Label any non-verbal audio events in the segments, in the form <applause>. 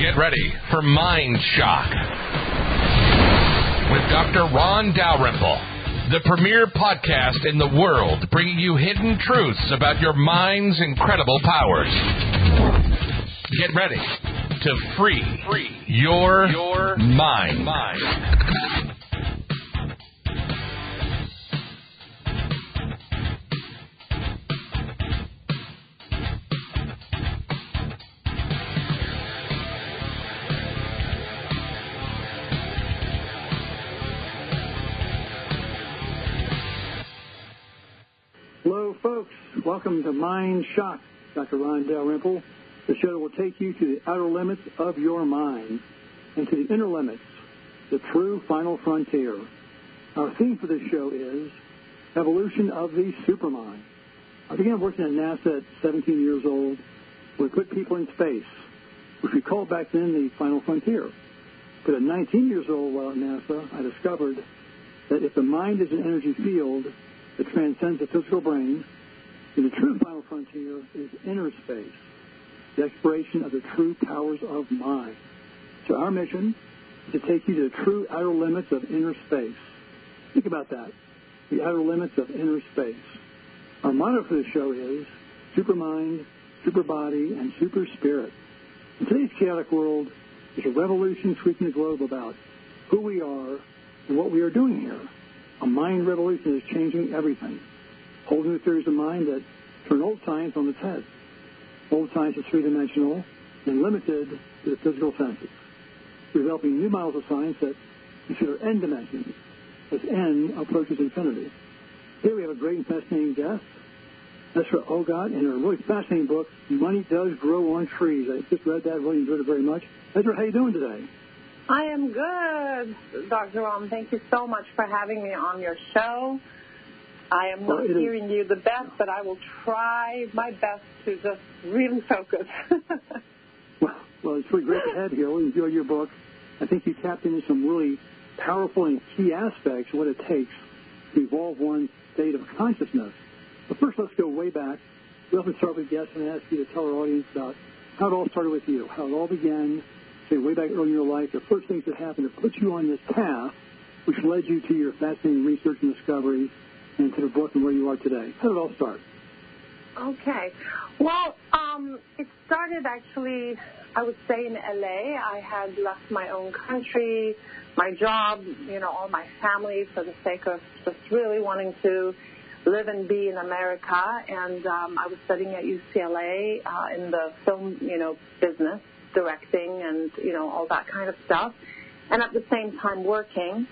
Get ready for Mind Shock with Dr. Ron Dalrymple, the premier podcast in the world bringing you hidden truths about your mind's incredible powers. Get ready to free, your mind. Folks. Welcome to Mind Shock. Dr. Ron Dalrymple, the show will take you to the outer limits of your mind and to the inner limits, the true final frontier. Our theme for this show is evolution of the supermind. I began working at NASA at 17 years old. We put people in space, which we called back then the final frontier. But at 19 years old while at NASA, I discovered that if the mind is an energy field, that transcends the physical brain, and the true final frontier is inner space, the exploration of the true powers of mind. So our mission is to take you to the true outer limits of inner space. Think about that, the outer limits of inner space. Our motto for the show is super mind, super body, and super spirit. In today's chaotic world, there's a revolution sweeping the globe about who we are and what we are doing here. A mind revolution is changing everything. holding new theories of mind that turn old science on its head. Old science is three-dimensional and limited to the physical senses. Developing new models of science that consider n dimensions as n approaches infinity. Here we have a great and fascinating guest, Esra Ogot, in her really fascinating book, Money Does Grow on Trees. I just read that, really enjoyed it very much. Esra, how are you doing today? I am good, Dr. Ron. Thank you so much for having me on your show. I am not Well, it is- hearing you the best, but I will try my best to just really focus. <laughs> Well, well, it's really great to have you. I enjoy your book. I think you tapped into some really powerful and key aspects of what it takes to evolve one's state of consciousness. But first, let's go way back. We often start with guests and ask you to tell our audience about how it all started with you, how it all began, say way back early in your life, the first things that happened to put you on this path, which led you to your fascinating research and discovery, and to the book and where you are today. How did it all start? okay. Well, um, it started actually, I would say, in LA. I had left my own country, my job, you know, all my family for the sake of just really wanting to live and be in America. And um, I was studying at UCLA uh, in the film, you know, business, directing and, you know, all that kind of stuff. And at the same time working.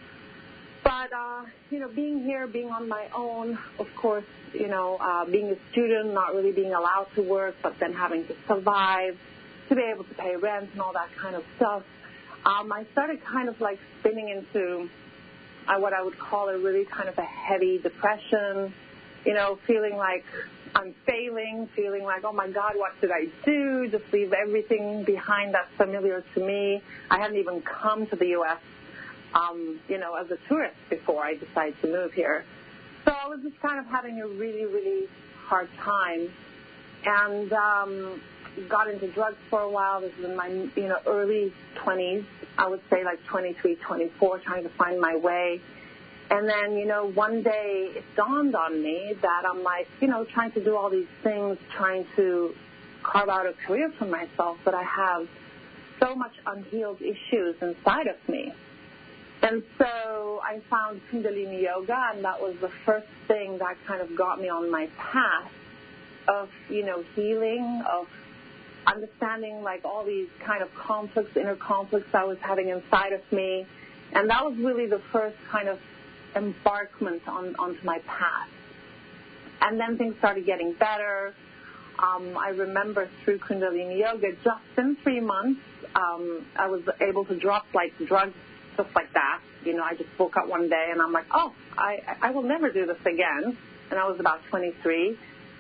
But, uh, you know, being here, being on my own, of course, you know, uh, being a student, not really being allowed to work, but then having to survive, to be able to pay rent and all that kind of stuff, um, I started kind of like spinning into uh, what I would call a really kind of a heavy depression, you know, feeling like I'm failing, feeling like, oh my God, what did I do? Just leave everything behind that's familiar to me. I hadn't even come to the U.S um, you know, as a tourist before I decided to move here. So I was just kind of having a really, really hard time, and um, got into drugs for a while. This was in my, you know, early 20s. I would say like 23, 24, trying to find my way. And then, you know, one day it dawned on me that I'm like, you know, trying to do all these things, trying to carve out a career for myself, but I have so much unhealed issues inside of me. And so I found Kundalini Yoga, and that was the first thing that kind of got me on my path of, you know, healing, of understanding like all these kind of conflicts, inner conflicts I was having inside of me. And that was really the first kind of embarkment on, onto my path. And then things started getting better. Um, I remember through Kundalini Yoga, just in three months, um, I was able to drop like drugs just like that. You know, I just woke up one day and I'm like, oh, I, I will never do this again. And I was about 23.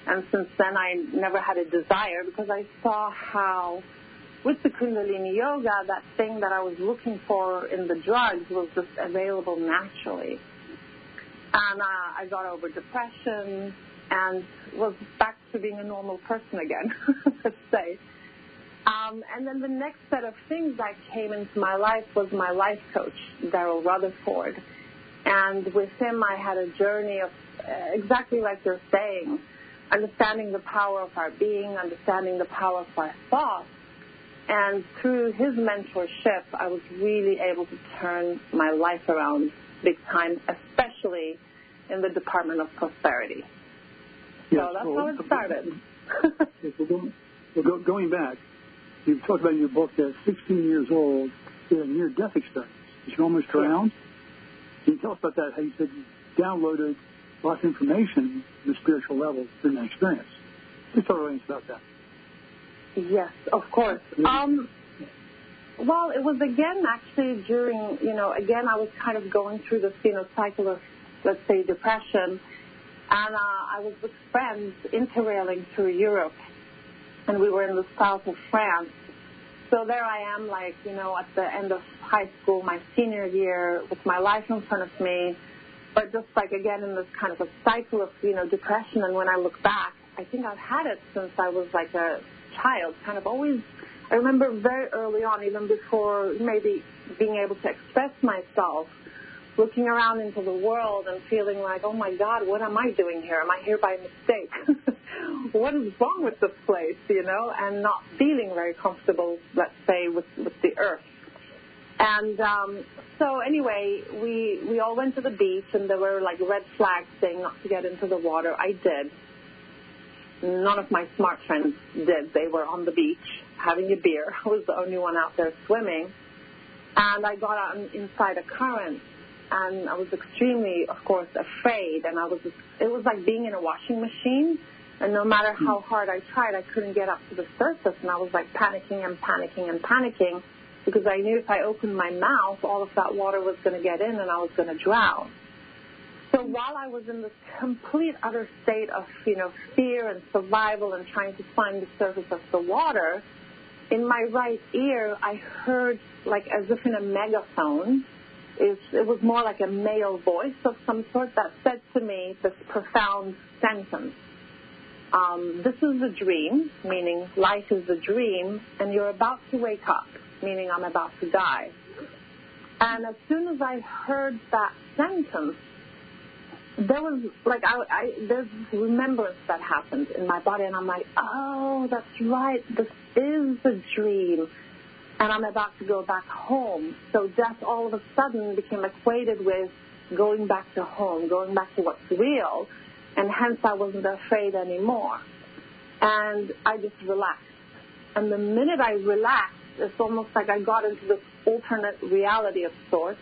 And since then, I never had a desire because I saw how, with the Kundalini Yoga, that thing that I was looking for in the drugs was just available naturally. And uh, I got over depression and was back to being a normal person again, <laughs> let's say. Um, and then the next set of things that came into my life was my life coach, Daryl Rutherford. And with him, I had a journey of uh, exactly like you're saying, understanding the power of our being, understanding the power of our thoughts. And through his mentorship, I was really able to turn my life around big time, especially in the Department of Prosperity. Yes, so that's well, how it started. yes, well, going, well, go, going back, you talked about in your book that 16 years old, you had a near-death experience. You almost drowned. Can you tell us about that? How you said you downloaded lots of information on the spiritual level through that experience. Just tell us about that. Yes, of course. Um, well, it was again actually during, you know, again I was kind of going through this, you know, cycle of, let's say, depression, and uh, I was with friends interrailing through Europe, and we were in the south of France. So there I am, like, you know, at the end of high school, my senior year, with my life in front of me, but just like again in this kind of a cycle of, you know, depression. And when I look back, I think I've had it since I was like a child, kind of always. I remember very early on, even before maybe being able to express myself, looking around into the world and feeling like, oh my God, what am I doing here? Am I here by mistake? <laughs> what is wrong with this place, you know? And not feeling very comfortable, let's say, with, with the earth. And um, so anyway, we we all went to the beach, and there were like red flags saying not to get into the water. I did. None of my smart friends did. They were on the beach having a beer. <laughs> I was the only one out there swimming, and I got out inside a current, and I was extremely, of course, afraid. And I was it was like being in a washing machine. And no matter hmm. how hard I tried, I couldn't get up to the surface, and I was like panicking and panicking and panicking because I knew if I opened my mouth, all of that water was going to get in and I was going to drown. So while I was in this complete utter state of, you know, fear and survival and trying to find the surface of the water, in my right ear, I heard, like as if in a megaphone, it, it was more like a male voice of some sort that said to me this profound sentence. Um, this is a dream, meaning life is a dream, and you're about to wake up meaning I'm about to die. And as soon as I heard that sentence, there was like I, I there's remembrance that happened in my body, and I'm like, oh, that's right, this is a dream, and I'm about to go back home. So death all of a sudden became equated with going back to home, going back to what's real, and hence I wasn't afraid anymore, and I just relaxed. And the minute I relaxed it's almost like I got into this alternate reality of sorts.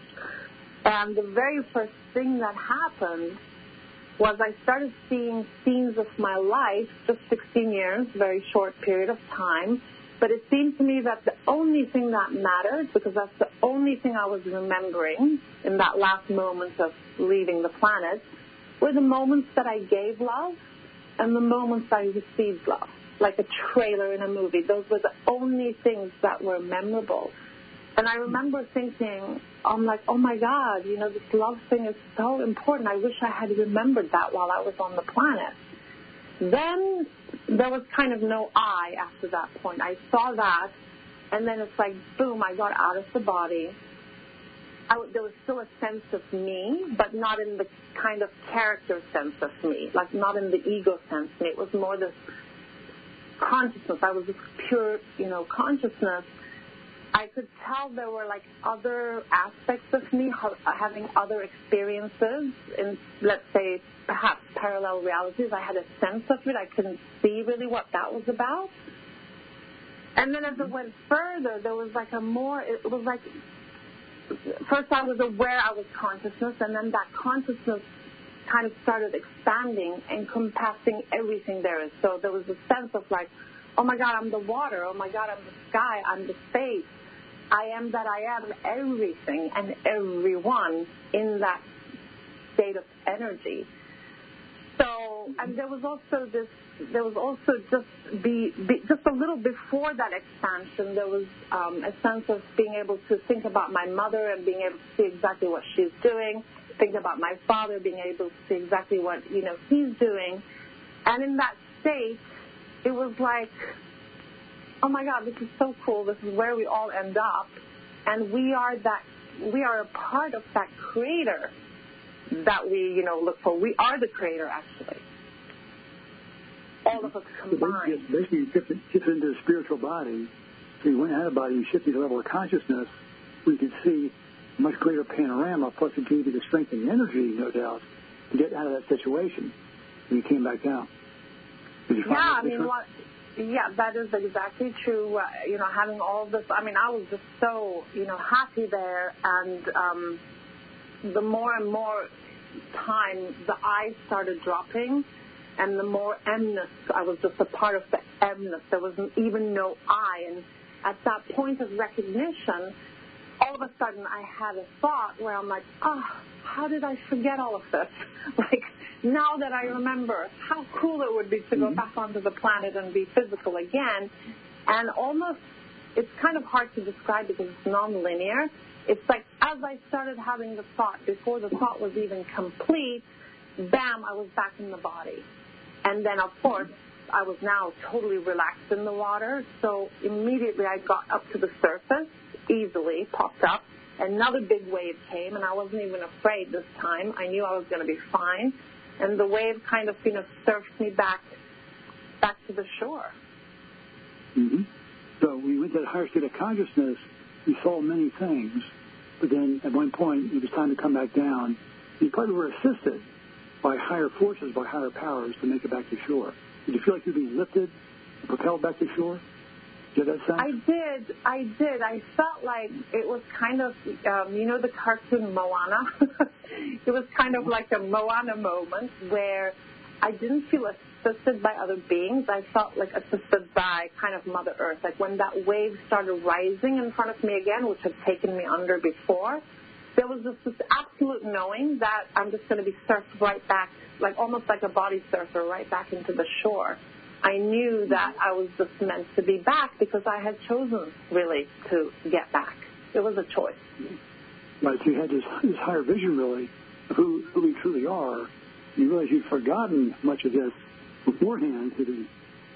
And the very first thing that happened was I started seeing scenes of my life, just 16 years, very short period of time. But it seemed to me that the only thing that mattered, because that's the only thing I was remembering in that last moment of leaving the planet, were the moments that I gave love and the moments I received love like a trailer in a movie. Those were the only things that were memorable. And I remember thinking, I'm like, oh my God, you know, this love thing is so important. I wish I had remembered that while I was on the planet. Then there was kind of no I after that point. I saw that, and then it's like, boom, I got out of the body. I, there was still a sense of me, but not in the kind of character sense of me, like not in the ego sense. It was more this consciousness. I was just pure, you know, consciousness. I could tell there were like other aspects of me having other experiences in, let's say, perhaps parallel realities. I had a sense of it. I couldn't see really what that was about. And then as it went further, there was like a more, it was like, first I was aware I was consciousness, and then that consciousness kind of started expanding, and encompassing everything there is. So there was a sense of like, oh my God, I'm the water. Oh my God, I'm the sky. I'm the space. I am that I am everything and everyone in that state of energy. So, and there was also this, there was also just be, be just a little before that expansion, there was um, a sense of being able to think about my mother and being able to see exactly what she's doing, think about my father, being able to see exactly what, you know, he's doing. And in that state, it was like, oh my God, this is so cool. This is where we all end up. And we are that, we are a part of that creator that we, you know, look for. We are the creator, actually. All of us combined. So basically, you shift, shift into a spiritual body. So you went out of body, you shifted to a level of consciousness you can see much greater panorama, plus it gave you the strength and the energy, no doubt, to get out of that situation. And you came back down. Did you find yeah, I mean, different? Yeah, that is exactly true. Uh, you know, having all this, I mean, I was just so, you know, happy there. And um, the more and more time the eyes started dropping, and the more emness, I was just a part of the emness. There was even no I. And at that point of recognition, all of a sudden I had a thought where I'm like, oh, how did I forget all of this? <laughs> like, now that I remember, how cool it would be to go mm-hmm. back onto the planet and be physical again. And almost, it's kind of hard to describe because it's non-linear. It's like as I started having the thought, before the thought was even complete, bam, I was back in the body. And then, of course, I was now totally relaxed in the water. So immediately I got up to the surface, easily popped up. Another big wave came, and I wasn't even afraid this time. I knew I was going to be fine. And the wave kind of, you know, surfed me back, back to the shore. hmm So you went to that higher state of consciousness, you saw many things, but then at one point it was time to come back down. You probably were assisted by higher forces, by higher powers to make it back to shore. Did you feel like you were being lifted, propelled back to shore? Did that sense? I did. I did. I felt like it was kind of, um, you know, the cartoon Moana. <laughs> it was kind of like a Moana moment where I didn't feel assisted by other beings. I felt like assisted by kind of Mother Earth. Like when that wave started rising in front of me again, which had taken me under before, there was just this absolute knowing that I'm just going to be surfed right back, like almost like a body surfer, right back into the shore. I knew that I was just meant to be back because I had chosen really to get back. It was a choice. Right, you had this, this higher vision, really, of who, who we truly are. You realize you'd forgotten much of this beforehand the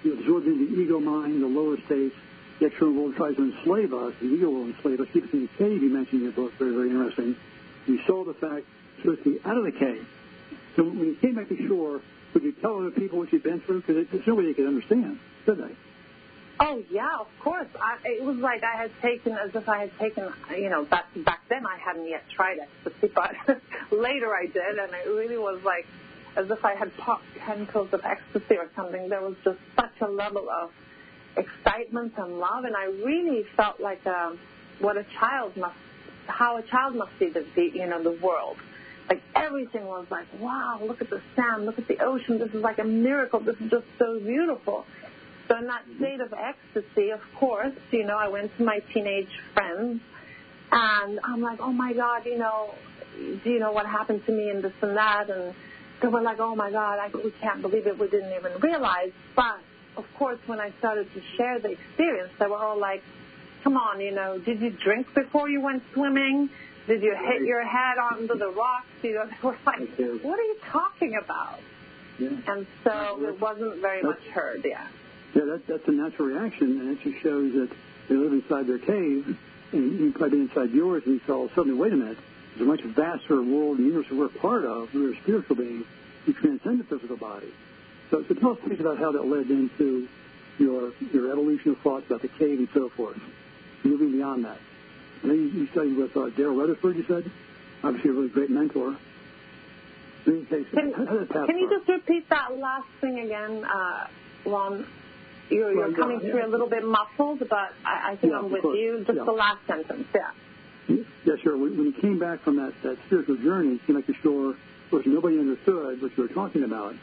you absorbed into the ego mind, the lower states. The external world tries to enslave us. The ego will enslave us, keep us in the cave. You mentioned in your book, very, very interesting. You saw the fact so it's the out of the cave. So when you came back to shore, would you tell other people what you'd been through? Because there's no way they could understand, could they? Oh yeah, of course. I, it was like I had taken, as if I had taken, you know, back back then I hadn't yet tried ecstasy, <laughs> but later I did, and it really was like as if I had popped ten pills of ecstasy or something. There was just such a level of excitement and love, and I really felt like um, what a child must, how a child must see the, the you know, the world. Like everything was like, wow, look at the sand, look at the ocean. This is like a miracle. This is just so beautiful. So in that state of ecstasy, of course, you know, I went to my teenage friends, and I'm like, oh my God, you know, do you know what happened to me and this and that, and they were like, oh my God, I, we can't believe it. We didn't even realize. But of course, when I started to share the experience, they were all like, come on, you know, did you drink before you went swimming? Did you hit your head onto the rocks? You know, they were like, what are you talking about? Yeah. And so it wasn't very much heard, yeah. Yeah, that, that's a natural reaction, and it just shows that they live inside their cave, and you probably been inside yours, and you saw oh, suddenly, wait a minute, there's a much vaster world and universe we're part of. We're a spiritual beings. We transcend the physical body. So, so tell us please about how that led into your your evolution of thoughts about the cave and so forth. Moving beyond that. I you, you studied with uh, Daryl Rutherford, you said? Obviously a really great mentor. In any case, Can, how did that path can you just repeat that last thing again, uh, Ron? You're, you're Well, yeah, coming yeah. through a little bit muffled, but I, I think Yeah, I'm of with course. you. Just Yeah. the last sentence, yeah. Yeah, sure. When, when you came back from that, that spiritual journey, you came back to shore, course, nobody understood what you were talking about,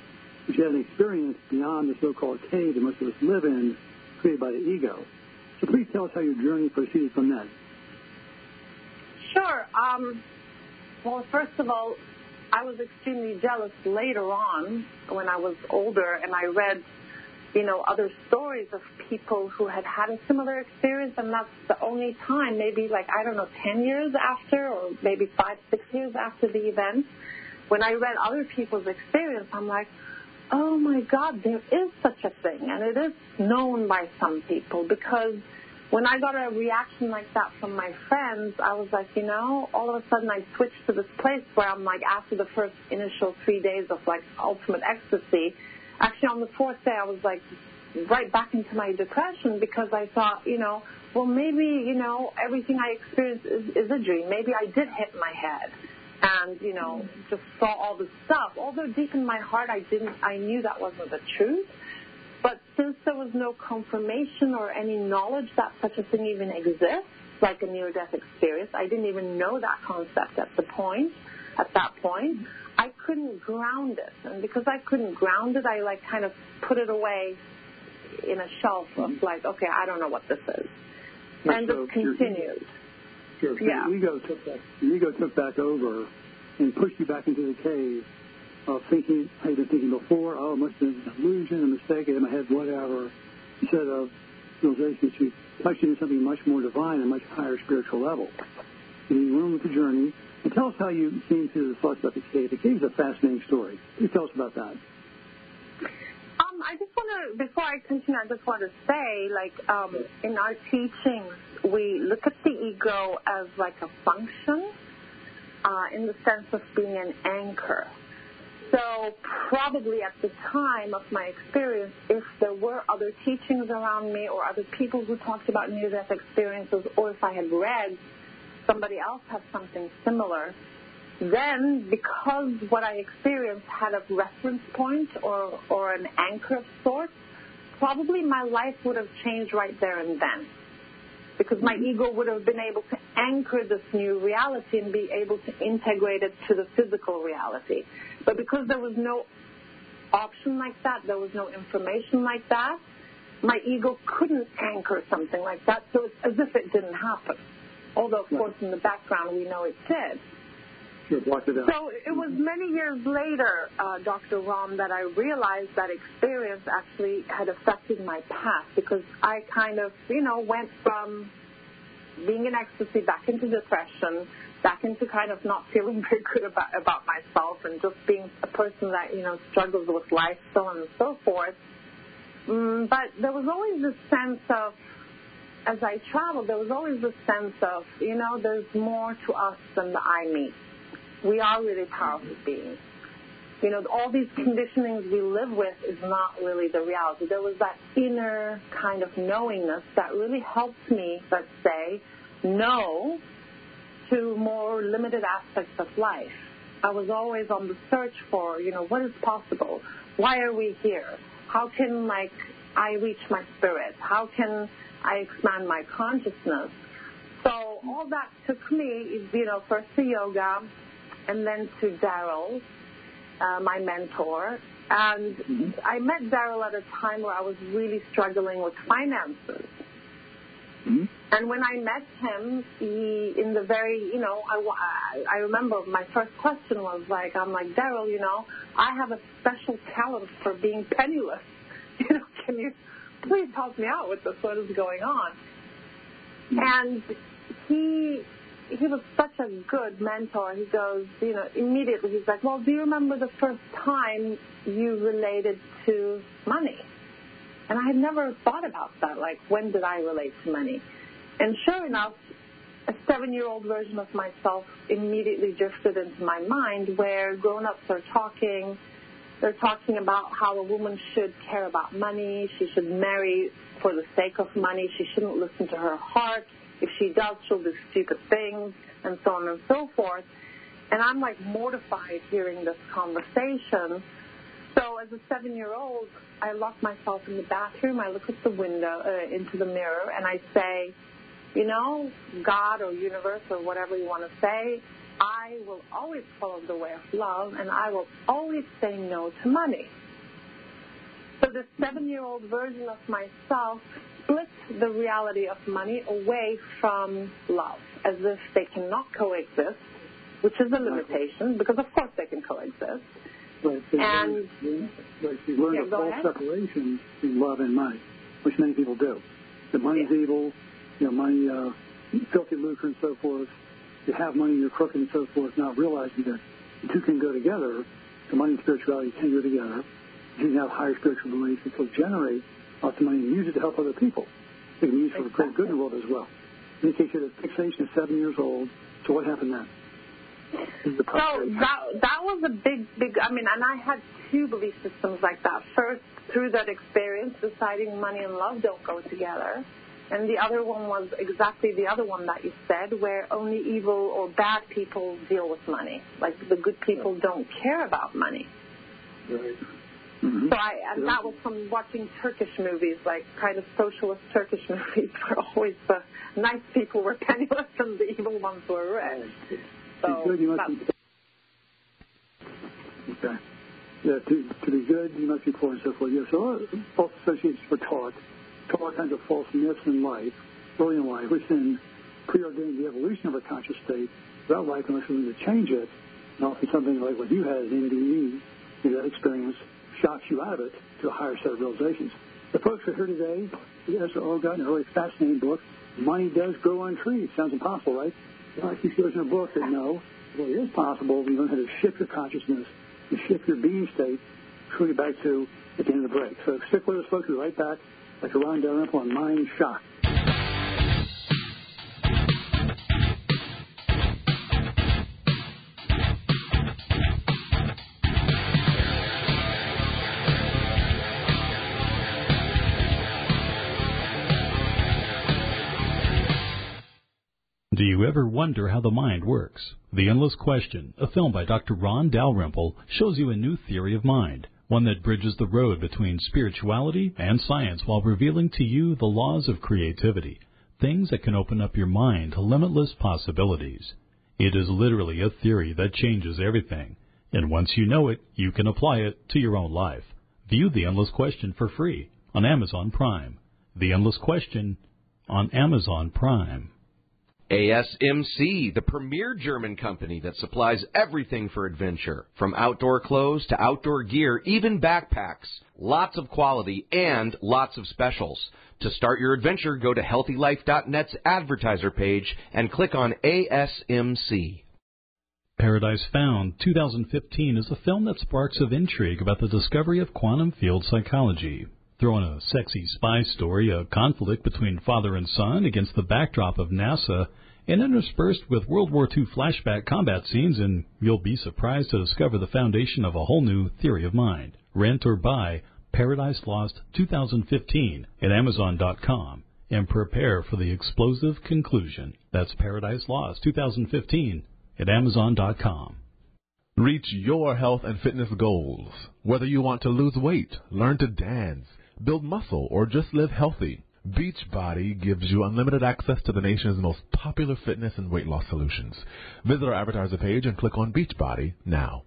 but you had an experience beyond the so-called cave that most of us live in, created by the ego. So please tell us how your journey proceeded from that. Sure. Um, well, first of all, I was extremely jealous later on when I was older and I read, you know, other stories of people who had had a similar experience, and that's the only time, maybe like, I don't know, 10 years after or maybe five, six years after the event, when I read other people's experience, I'm like, oh my God, there is such a thing, and it is known by some people because when I got a reaction like that from my friends, I was like, you know, all of a sudden I switched to this place where I'm like, after the first initial three days of like ultimate ecstasy, actually on the fourth day I was like right back into my depression because I thought, you know, well maybe, you know, everything I experienced is, is a dream. Maybe I did hit my head and, you know, just saw all this stuff. Although deep in my heart I didn't, I knew that wasn't the truth. But since there was no confirmation or any knowledge that such a thing even exists, like a near-death experience, I didn't even know that concept at the point, at that point. I couldn't ground it, and because I couldn't ground it, I like kind of put it away in a shelf of mm-hmm. like, okay, I don't know what this is, and so just continued. Yeah. ego took back, ego took back over and pushed you back into the cave of thinking, you've been thinking before, oh, it must have been an illusion, a mistake, in my head, whatever, instead of realization that you touched something much more divine, a much higher spiritual level. And you went on with the journey. And tell us how you came to the thoughts about the cave. The cave is a fascinating story. Please tell us about that. Um, I just want to, before I continue, I just want to say, like, um, in our teachings, we look at the ego as like a function uh, in the sense of being an anchor. So probably at the time of my experience, if there were other teachings around me or other people who talked about near-death experiences, or if I had read somebody else have something similar, then because what I experienced had a reference point or, or an anchor of sorts, probably my life would have changed right there and then. Because my mm-hmm. ego would have been able to anchor this new reality and be able to integrate it to the physical reality. But because there was no option like that, there was no information like that, my ego couldn't anchor something like that, so it's as if it didn't happen. Although, of Right. course, in the background we know it did. Sure, it out. So it was many years later, uh, Dr. Ron, that I realized that experience actually had affected my past because I kind of, you know, went from being in ecstasy back into depression, back into kind of not feeling <laughs> very good about, about myself and just being a person that, you know, struggles with life, so on and so forth. Mm, but there was always this sense of, as I traveled, there was always this sense of, you know, there's more to us than the eye meets we are really powerful beings. You know, all these conditionings we live with is not really the reality. There was that inner kind of knowingness that really helped me, let's say, know to more limited aspects of life. I was always on the search for, you know, what is possible? Why are we here? How can, like, I reach my spirit? How can I expand my consciousness? So all that took me, is, you know, first to yoga, and then to Daryl, uh, my mentor. And I met Daryl at a time where I was really struggling with finances. Mhm. And when I met him, he, in the very, you know, I, I- remember my first question was like, I'm like, Daryl, you know, I have a special talent for being penniless. <laughs> You know, can you please help me out with this? What is going on? And he he was such a good mentor. He goes, you know, immediately he's like, well, do you remember the first time you related to money? And I had never thought about that. Like, when did I relate to money? And sure enough, a seven-year-old version of myself immediately drifted into my mind where grown-ups are talking. They're talking about how a woman should care about money. She should marry for the sake of money. She shouldn't listen to her heart. If she does, she'll do stupid things, and so on and so forth. And I'm like mortified hearing this conversation. So as a seven-year-old, I lock myself in the bathroom. I look at the window, uh, into the mirror, and I say, you know, God or universe or whatever you want to say, I will always follow the way of love and I will always say no to money. So the seven year old version of myself split the reality of money away from love as if they cannot coexist, which is a limitation because, of course, they can coexist. So and right, so you learn yeah, a false ahead. separation between love and money, which many people do. The money's Yeah. evil, you know, money, uh, filthy lucre and so forth. You have money, you're crooked and so forth, not realizing that the two can go together. The money and spirituality can go together. You can have higher spiritual beliefs and still generate lots of money and use it to help other people. They can use it for the great good in the world as well. In the case you had a fixation at seven years old, so what happened then? So that that was a big, big. I mean, and I had two belief systems like that. First, through that experience, deciding money and love don't go together, and the other one was exactly the other one that you said, where only evil or bad people deal with money. Like the good people don't care about money. Right. Mhm. So I, and that was from watching Turkish movies, like kind of socialist Turkish <laughs> movies, where always the nice people were penniless and the evil ones were rich. So be good, you must be okay. Yeah, to, to be good, you must be poor and so forth. Yeah, so false associations were taught, taught all kinds of false myths in life, early in life, which then preordained the evolution of a conscious state without life unless we to change it. And often something like what you had at NDE, you know, that experience shocks you out of it to a higher set of realizations. The folks who are here today, yes, all got a really fascinating book. Money does grow on trees. Sounds impossible, right? Well, he shows in a book that no, well, it is possible when you learn how to shift your consciousness and shift your being state truly back to at the end of the break. So stick with us, folks. We'll be right back. Dr. Ron Dalrymple on Mind Shock. Do you ever wonder how the mind works? The Endless Question, a film by Dr. Ron Dalrymple, shows you a new theory of mind, one that bridges the road between spirituality and science while revealing to you the laws of creativity, things that can open up your mind to limitless possibilities. It is literally a theory that changes everything, and once you know it, you can apply it to your own life. View The Endless Question for free on Amazon Prime. The Endless Question on Amazon Prime. ASMC, the premier German company that supplies everything for adventure, from outdoor clothes to outdoor gear, even backpacks. Lots of quality and lots of specials. To start your adventure, go to healthylife.net's advertiser page and click on ASMC. Paradise Found 2015 is a film that sparks of intrigue about the discovery of quantum field psychology. Throw in a sexy spy story, a conflict between father and son against the backdrop of NASA, and interspersed with World War II flashback combat scenes, and you'll be surprised to discover the foundation of a whole new theory of mind. Rent or buy Paradise Lost 2015 at Amazon.com and prepare for the explosive conclusion. That's Paradise Lost 2015 at Amazon.com. Reach your health and fitness goals. Whether you want to lose weight, learn to dance, build muscle, or just live healthy, Beachbody gives you unlimited access to the nation's most popular fitness and weight loss solutions. Visit our advertiser page and click on Beachbody now.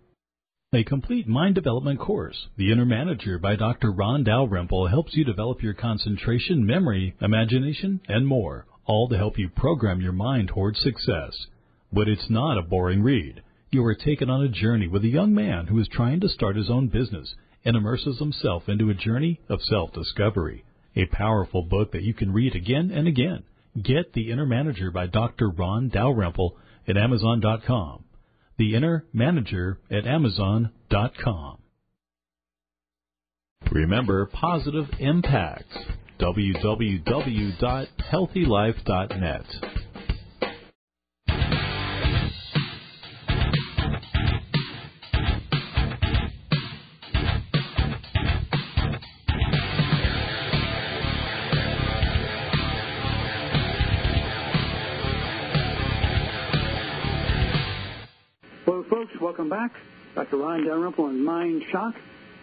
A complete mind development course, The Inner Manager by Dr. Ron Dalrymple helps you develop your concentration, memory, imagination, and more, all to help you program your mind towards success. But it's not a boring read. You are taken on a journey with a young man who is trying to start his own business and immerses himself into a journey of self-discovery. A powerful book that you can read again and again. Get The Inner Manager by Dr. Ron Dalrymple at Amazon.com. The Inner Manager at Amazon.com. Remember Positive Impact. www.healthylife.net. Ron Dalrymple on Mind Shock.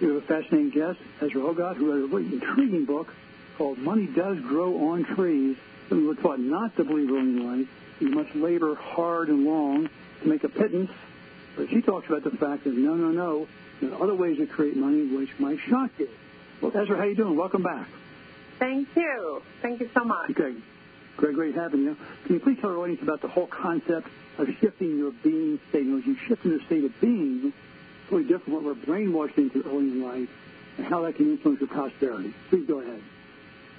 We have a fascinating guest, Esra Ogot, who wrote a really intriguing book called Money Does Grow on Trees. Something we were taught not to believe in life, You must labor hard and long to make a pittance. But she talks about the fact that no, no, no, there are other ways to create money which might shock you. Well, Esra, how you doing? Welcome back. Thank you. Thank you so much. Okay. Great, great having you. Can you please tell our audience about the whole concept of shifting your being state? You know, as you shift into a state of being, it's really different what we're brainwashed into early in life and how that can influence your prosperity. Please go ahead.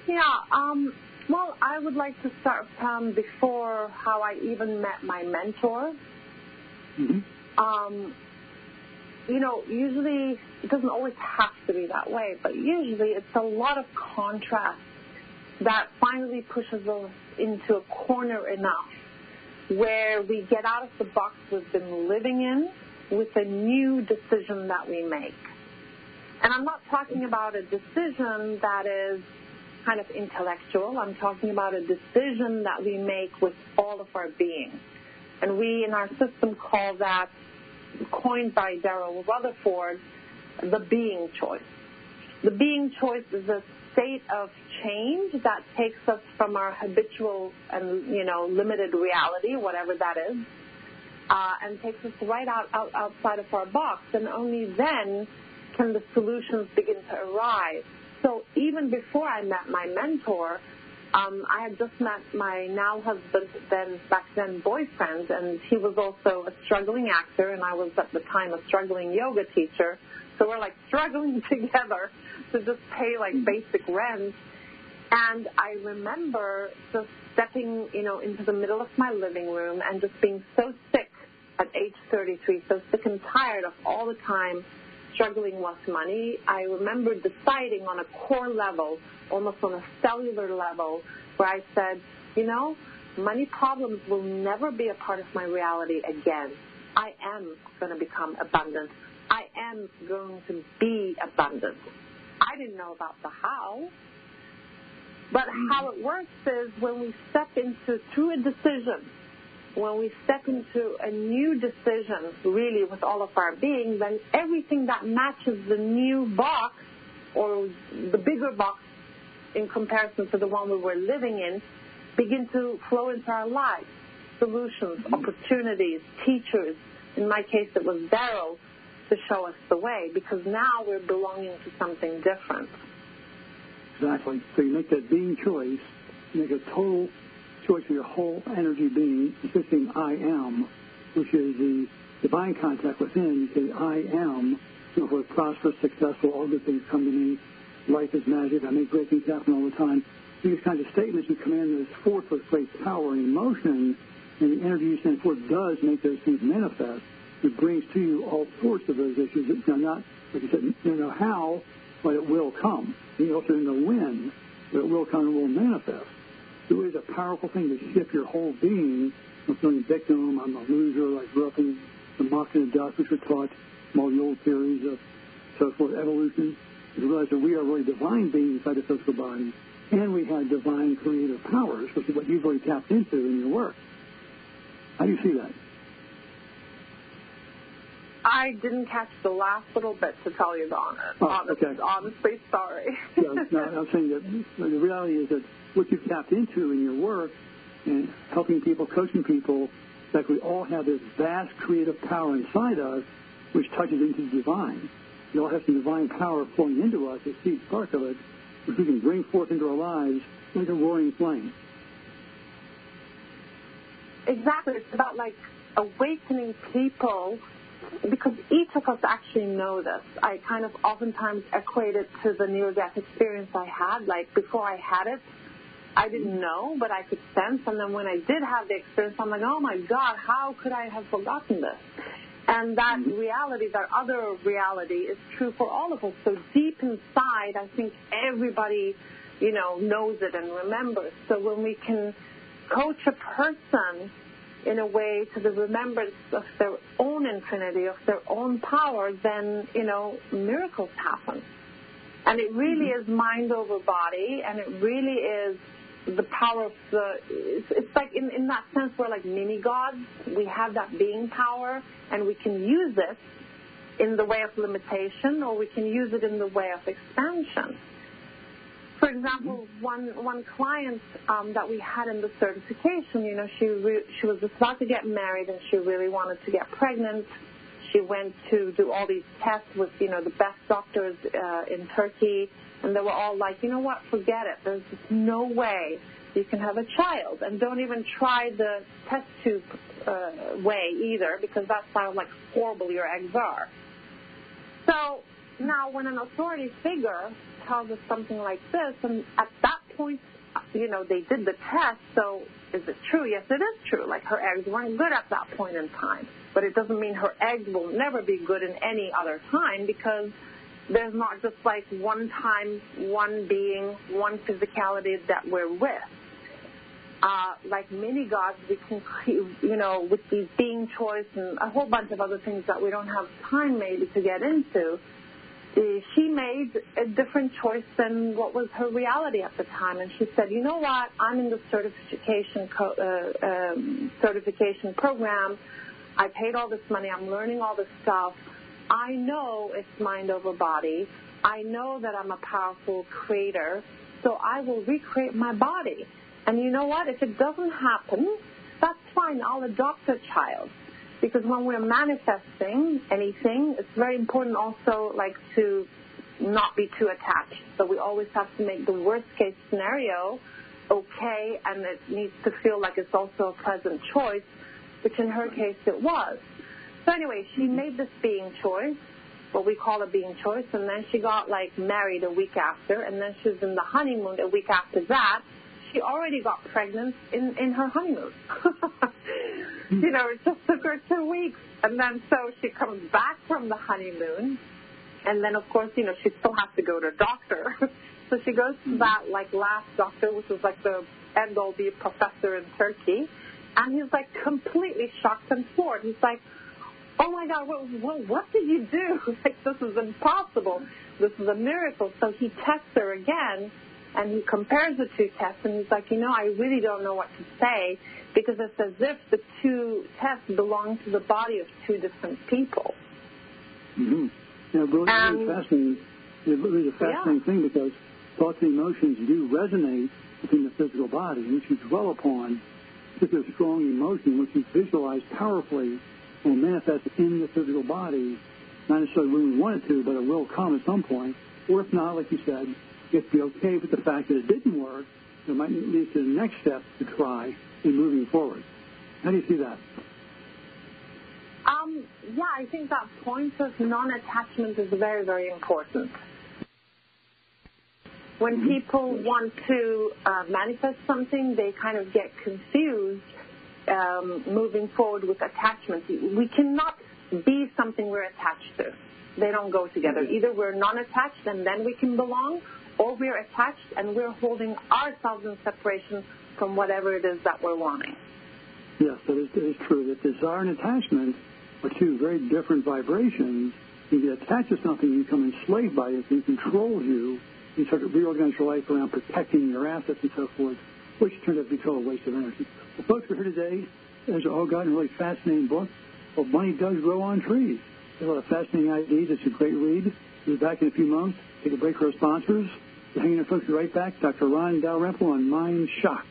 Yeah, um, well, I would like to start from before how I even met my mentor. Mm-hmm. Um, you know, usually it doesn't always have to be that way, but usually it's a lot of contrast that finally pushes us into a corner enough where we get out of the box we've been living in with a new decision that we make. And I'm not talking about a decision that is kind of intellectual. I'm talking about a decision that we make with all of our being. And we in our system call that, coined by Daryl Rutherford, the being choice. The being choice is a state of change that takes us from our habitual and you know limited reality, whatever that is, uh, and takes us right out, out outside of our box. And only then can the solutions begin to arise. So even before I met my mentor, um, I had just met my now husband, then back then boyfriend, and he was also a struggling actor, and I was at the time a struggling yoga teacher. So we're like struggling <laughs> together to just pay like basic rent. And I remember just stepping, you know, into the middle of my living room and just being so sick at age 33, so sick and tired of all the time struggling with money. I remember deciding on a core level, almost on a cellular level, where I said, you know, money problems will never be a part of my reality again. I am going to become abundant. I am going to be abundant. I didn't know about the how. But how mm-hmm. it works is when we step into, through a decision, when we step into a new decision, really with all of our being, then everything that matches the new box or the bigger box in comparison to the one we were living in begin to flow into our lives. Solutions, opportunities, teachers. In my case, it was Daryl to show us the way because now we're belonging to something different. Exactly. So you make that being choice, make a total choice for your whole energy being, insisting I am, which is the divine contact within. You say I am, you know, for prosperous, successful, all good things come to me. Life is magic. I make great things happen all the time. These kinds of statements you command this force with great power and emotion, and the energy you send forth does make those things manifest. It brings to you all sorts of those issues. It's not, like you said, you know how, but it will come. You also don't know when, but it will come and will manifest. It is a powerful thing to shift your whole being from feeling victim, I'm a loser, I grew up in the muck and the dust, which were taught from all the old theories of social evolution, to realize that we are really divine beings inside the physical body, and we have divine creative powers, which is what you've really tapped into in your work. How do you see that? I didn't catch the last little bit to tell you the honest. Oh, honest okay. Honestly, sorry. yeah, no, I'm saying that the reality is that what you've tapped into in your work and helping people, coaching people, that we all have this vast creative power inside us which touches into the divine. We all have some divine power flowing into us, a seed spark of it, which we can bring forth into our lives like a roaring flame. Exactly. It's about like awakening people because each of us actually know this. I kind of oftentimes equate it to the near death experience I had. Like before I had it, I didn't know, but I could sense. And then when I did have the experience, I'm like, oh my God, how could I have forgotten this? And that mm-hmm. reality, that other reality, is true for all of us. So deep inside, I think everybody, you know, knows it and remembers. So when we can coach a person in a way to the remembrance of their own infinity, of their own power, then, you know, miracles happen. And it really mm-hmm. is mind over body, and it really is the power of the. It's, it's like in, in that sense, we're like mini gods. We have that being power, and we can use it in the way of limitation, or we can use it in the way of expansion. For example, one one client um, that we had in the certification, you know, she re- she was just about to get married and she really wanted to get pregnant. She went to do all these tests with you know the best doctors uh, in Turkey, and they were all like, you know what, forget it. There's just no way you can have a child, and don't even try the test tube uh, way either because that's how like horrible your eggs are. So now, when an authority figure tells us something like this, and at that point, you know, they did the test, so is it true? Yes, it is true. Like her eggs weren't good at that point in time. But it doesn't mean her eggs will never be good in any other time because there's not just like one time, one being, one physicality that we're with. Uh, like mini gods, we can, you know, with these being choice and a whole bunch of other things that we don't have time maybe to get into she made a different choice than what was her reality at the time. And she said, you know what, I'm in the certification, co- uh, um, certification program. I paid all this money. I'm learning all this stuff. I know it's mind over body. I know that I'm a powerful creator. So I will recreate my body. And you know what? If it doesn't happen, that's fine. I'll adopt a child because when we're manifesting anything, it's very important also like to not be too attached. So we always have to make the worst case scenario okay, and it needs to feel like it's also a pleasant choice, which in her case it was. So anyway, she mm-hmm. made this being choice, what we call a being choice, and then she got like married a week after, and then she was in the honeymoon a week after that. She already got pregnant in in her honeymoon. <laughs> <laughs> you know, it just took her two weeks. And then so she comes back from the honeymoon. And then, of course, you know, she still has to go to a doctor. <laughs> so she goes to mm-hmm. that, like, last doctor, which was like the end all be professor in Turkey. And he's like completely shocked and floored. He's like, oh my God, what, what, what did you do? <laughs> like, this is impossible. This is a miracle. So he tests her again and he compares the two tests and he's like, you know, I really don't know what to say because it's as if the two tests belong to the body of two different people. Mm-hmm. Yeah, really, Um, really fascinating. It really is a fascinating Yeah. thing because thoughts and emotions do resonate within the physical body, and which you dwell upon, particular strong emotion, which you visualize powerfully, will manifest in the physical body, not necessarily when we want it to, but it will come at some point. Or if not, like you said, you have to be okay with the fact that it didn't work. It might lead to the next step to try in moving forward. How do you see that? Um, yeah, I think that point of non-attachment is very, very important. When people want to uh, manifest something, they kind of get confused um, moving forward with attachment. We cannot be something we're attached to. They don't go together. Either we're non-attached and then we can belong, or we're attached and we're holding ourselves in separation from whatever it is that we're wanting. Yes, that is, that is true. That desire and attachment are two very different vibrations. If You get attached to something, you become enslaved by it, and it controls you. You start to reorganize your life around protecting your assets and so forth, which turns out to be a total waste of energy. Well, folks, we're here today. There's all got a really fascinating book. Well, money does grow on trees. There's a lot of fascinating ideas. It's a great read. We'll be back in a few months. Take a break for our sponsors. We're hanging in, folks. Right back. Dr. Ron Dalrymple on Mind Shock.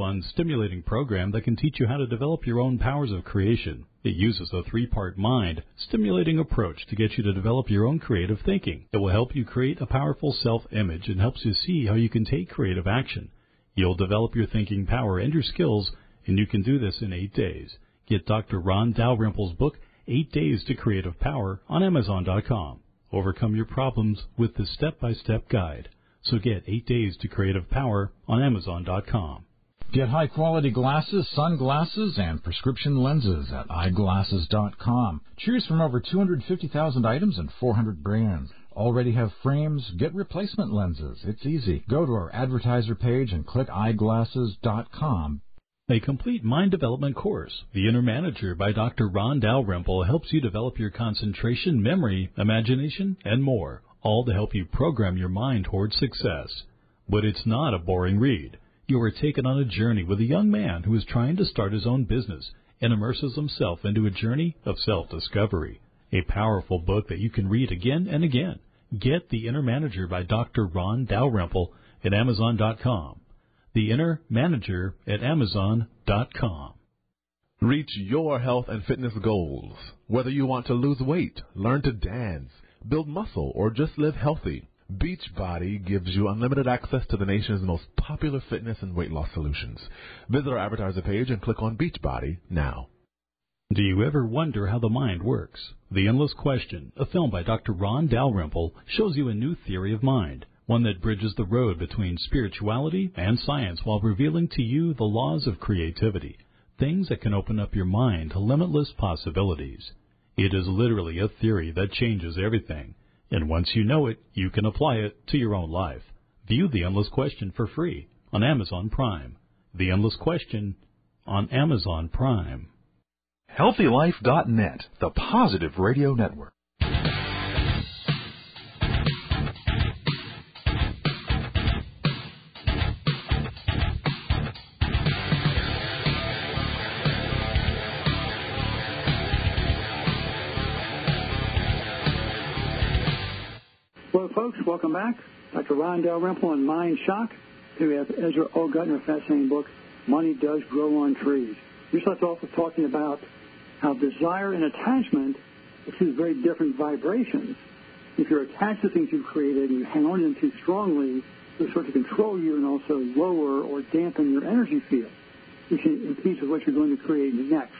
Fun, stimulating program that can teach you how to develop your own powers of creation. It uses a three part mind stimulating approach to get you to develop your own creative thinking. It will help you create a powerful self image and helps you see how you can take creative action. You'll develop your thinking power and your skills, and you can do this in eight days. Get Dr. Ron Dalrymple's book, Eight Days to Creative Power, on Amazon.com. Overcome your problems with the step by step guide. So get Eight Days to Creative Power on Amazon.com. Get high quality glasses, sunglasses, and prescription lenses at eyeglasses.com. Choose from over 250,000 items and 400 brands. Already have frames? Get replacement lenses. It's easy. Go to our advertiser page and click eyeglasses.com. A complete mind development course, The Inner Manager by Dr. Ron Dalrymple helps you develop your concentration, memory, imagination, and more, all to help you program your mind towards success. But it's not a boring read. You are taken on a journey with a young man who is trying to start his own business and immerses himself into a journey of self-discovery. A powerful book that you can read again and again. Get The Inner Manager by Dr. Ron Dalrymple at Amazon.com. The Inner Manager at Amazon.com. Reach your health and fitness goals. Whether you want to lose weight, learn to dance, build muscle, or just live healthy, Beachbody gives you unlimited access to the nation's most popular fitness and weight loss solutions. Visit our advertiser page and click on Beachbody now. Do you ever wonder how the mind works? The Endless Question, a film by Dr. Ron Dalrymple, shows you a new theory of mind, one that bridges the road between spirituality and science while revealing to you the laws of creativity, things that can open up your mind to limitless possibilities. It is literally a theory that changes everything, and once you know it, you can apply it to your own life. View The Endless Question for free on Amazon Prime. The Endless Question on Amazon Prime. HealthyLife.net, the positive radio network. Welcome back. Dr. Ron Dalrymple and Mind Shock. Here we have Esra Ogot in fascinating book, Money Does Grow on Trees. We started off with talking about how desire and attachment are two very different vibrations. If you're attached to things you've created and you hang on to them too strongly, they start to control you and also lower or dampen your energy field, which impedes with what you're going to create next.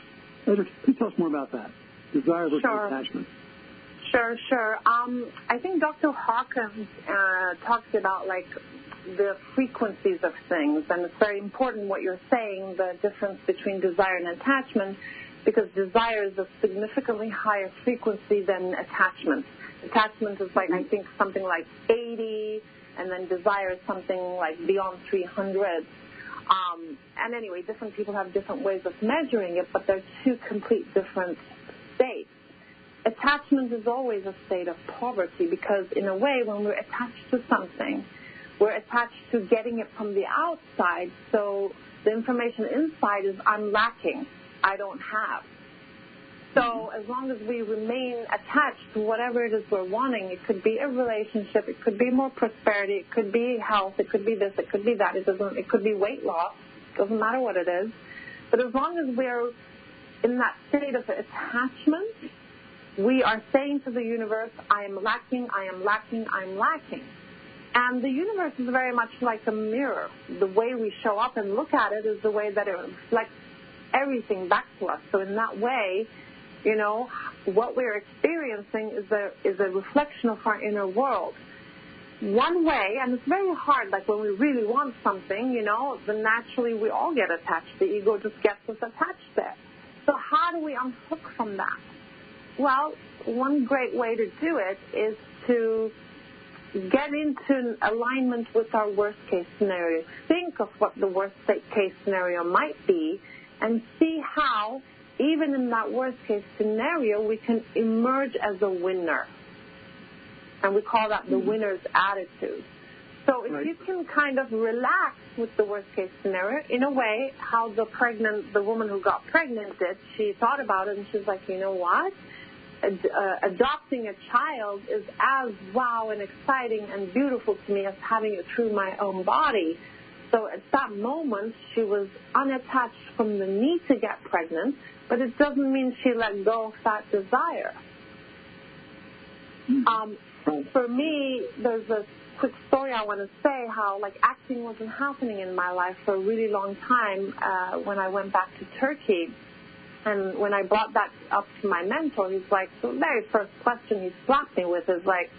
Ezra, please tell us more about that. Desire versus Sure. attachment. Sure, sure. Um, I think Dr. Hawkins uh, talks about like the frequencies of things, and it's very important what you're saying, the difference between desire and attachment, because desire is a significantly higher frequency than attachment. Attachment is like I think something like 80, and then desire is something like beyond 300. Um, and anyway, different people have different ways of measuring it, but they're two complete different states attachment is always a state of poverty because in a way when we're attached to something we're attached to getting it from the outside so the information inside is i'm lacking i don't have. So mm-hmm. as long as we remain attached to whatever it is we're wanting it could be a relationship it could be more prosperity it could be health it could be this it could be that it doesn't it could be weight loss it doesn't matter what it is. But as long as we're in that state of attachment we are saying to the universe, I am lacking, I am lacking, I'm lacking. And the universe is very much like a mirror. The way we show up and look at it is the way that it reflects everything back to us. So in that way, you know, what we're experiencing is a is a reflection of our inner world. One way, and it's very hard, like when we really want something, you know, then naturally we all get attached. The ego just gets us attached there. So how do we unhook from that? Well, one great way to do it is to get into alignment with our worst case scenario. Think of what the worst case scenario might be and see how, even in that worst case scenario, we can emerge as a winner. And we call that the mm-hmm. winner's attitude. So if Right. you can kind of relax with the worst case scenario, in a way, how the pregnant, the woman who got pregnant did, she thought about it and she's like, you know what? Ad- uh, adopting a child is as wow and exciting and beautiful to me as having it through my own body. So at that moment, she was unattached from the need to get pregnant, but it doesn't mean she let go of that desire. Um, for me, there's a quick story I want to say how like acting wasn't happening in my life for a really long time uh, when I went back to Turkey. And when I brought that up to my mentor, he's like, the very first question he slapped me with is like,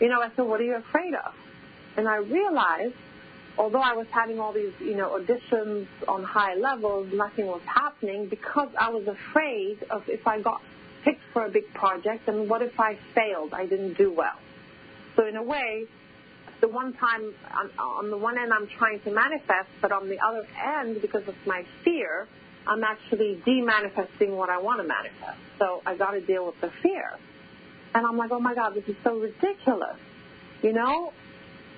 you know, I said, what are you afraid of? And I realized, although I was having all these, you know, auditions on high levels, nothing was happening because I was afraid of if I got picked for a big project and what if I failed? I didn't do well. So in a way, the one time, on, the one end, I'm trying to manifest, but on the other end, because of my fear, I'm actually de-manifesting what I want to manifest. So I got to deal with the fear. And I'm like, oh my God, this is so ridiculous. You know,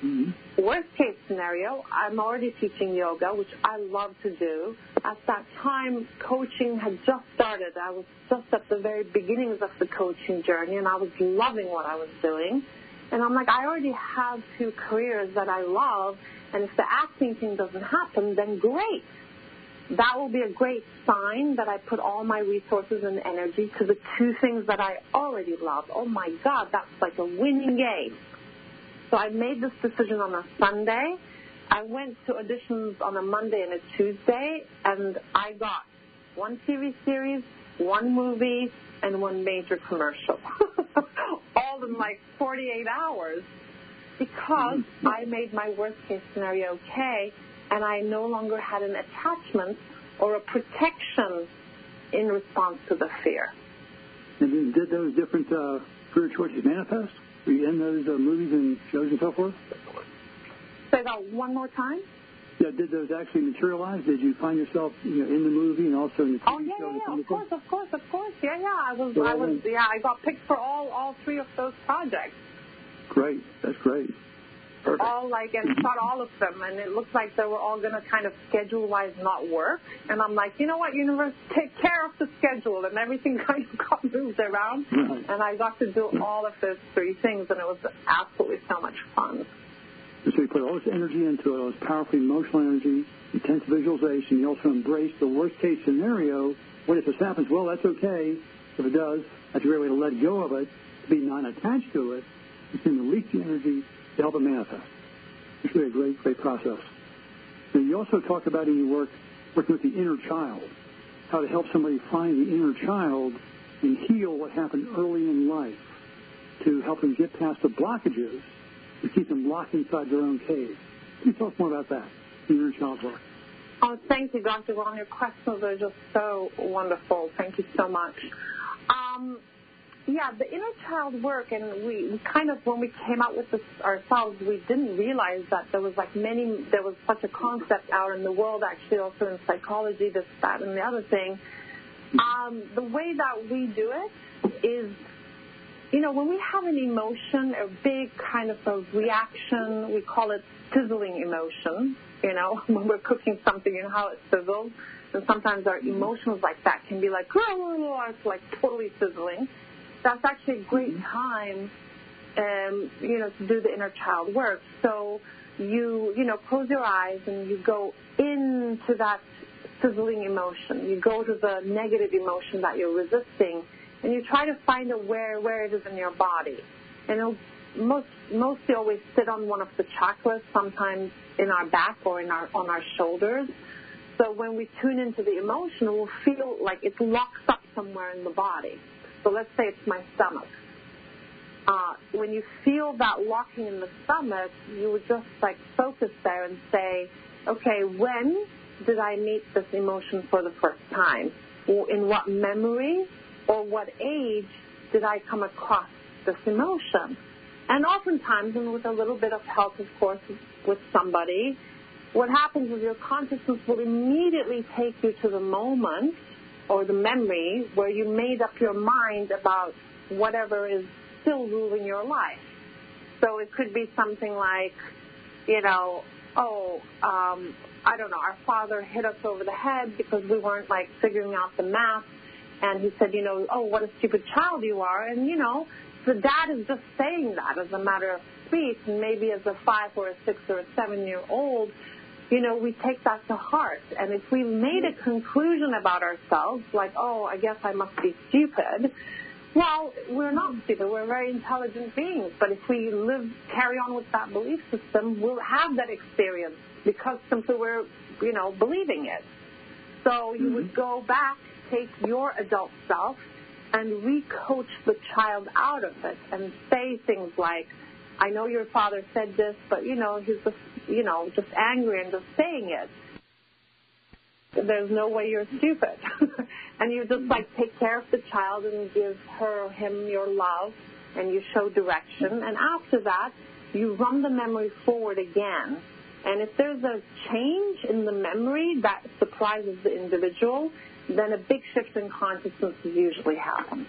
Mm-hmm. worst case scenario, I'm already teaching yoga, which I love to do. At that time, coaching had just started. I was just at the very beginnings of the coaching journey, and I was loving what I was doing. And I'm like, I already have two careers that I love, and if the acting thing doesn't happen, then great. That will be a great sign that I put all my resources and energy to the two things that I already love. Oh my God, that's like a winning game. So I made this decision on a Sunday. I went to auditions on a Monday and a Tuesday, and I got one TV series, one movie, and one major commercial. <laughs> All in like 48 hours because mm. I made my worst case scenario okay, and I no longer had an attachment or a protection in response to the fear. And did those different uh, career choices manifest? Were you in those uh, movies and shows and so forth? Say that one more time. Yeah, did those actually materialize? Did you find yourself, you know, in the movie and also in the TV Oh yeah, show? yeah, yeah. Of course, of course, of course. Yeah, yeah. I was, So I was, was- yeah. I got picked for all, all three of those projects. Great, that's great. Perfect. All like, and shot all of them, and it looked like they were all going to kind of schedule-wise not work. And I'm like, you know what, universe, take care of the schedule, and everything <laughs> kind of got moved around. Right. And I got to do all of those three things, and it was absolutely so much fun. So you put all this energy into it, all this powerful emotional energy, intense visualization. You also embrace the worst case scenario. What if this happens? Well, that's okay. If it does, that's a great way to let go of it, to be non-attached to it. You can release the energy to help manifest. It's really a great, great process. Now, you also talk about in your work working with the inner child, how to help somebody find the inner child and heal what happened early in life to help them get past the blockages to keep them locked inside their own cave. Can you us more about that, the inner child work? Oh, thank you, Dr. Ron. Your questions are just so wonderful. Thank you so much. Um, yeah, the inner child work, and we, kind of, when we came out with this ourselves, we didn't realize that there was like many, there was such a concept out in the world, actually, also in psychology, this, that, and the other thing. Um, the way that we do it is you know, when we have an emotion, a big kind of a reaction, we call it sizzling emotion, you know, <laughs> when we're cooking something, know how it sizzles. And sometimes our emotions like that can be like, oh, <laughs> it's like totally sizzling. That's actually a great time, um, you know, to do the inner child work. So you, you know, close your eyes and you go into that sizzling emotion. You go to the negative emotion that you're resisting and you try to find out where where it is in your body. And it'll most mostly always sit on one of the chakras, sometimes in our back or in our on our shoulders. So when we tune into the emotion, we'll feel like it locks up somewhere in the body. So let's say it's my stomach. Uh, when you feel that locking in the stomach, you would just like focus there and say, okay, when did I meet this emotion for the first time? Or in what memory or what age did I come across this emotion? And oftentimes, and with a little bit of help, of course, with somebody, what happens is your consciousness will immediately take you to the moment or the memory where you made up your mind about whatever is still ruling your life. So it could be something like, you know, oh, um, I don't know, our father hit us over the head because we weren't like figuring out the math and he said, you know, oh, what a stupid child you are. And, you know, the dad is just saying that as a matter of speech. And maybe as a five or a six or a seven year old, you know, we take that to heart. And if we made a conclusion about ourselves, like, oh, I guess I must be stupid, well, we're not stupid. We're very intelligent beings. But if we live, carry on with that belief system, we'll have that experience because simply we're, you know, believing it. So you mm-hmm. would go back take your adult self and re-coach the child out of it and say things like, I know your father said this, but you know, he's just, you know, just angry and just saying it. There's no way you're stupid. <laughs> and you just like take care of the child and give her or him your love and you show direction. And after that, you run the memory forward again. And if there's a change in the memory that surprises the individual, then a big shift in consciousness usually happens.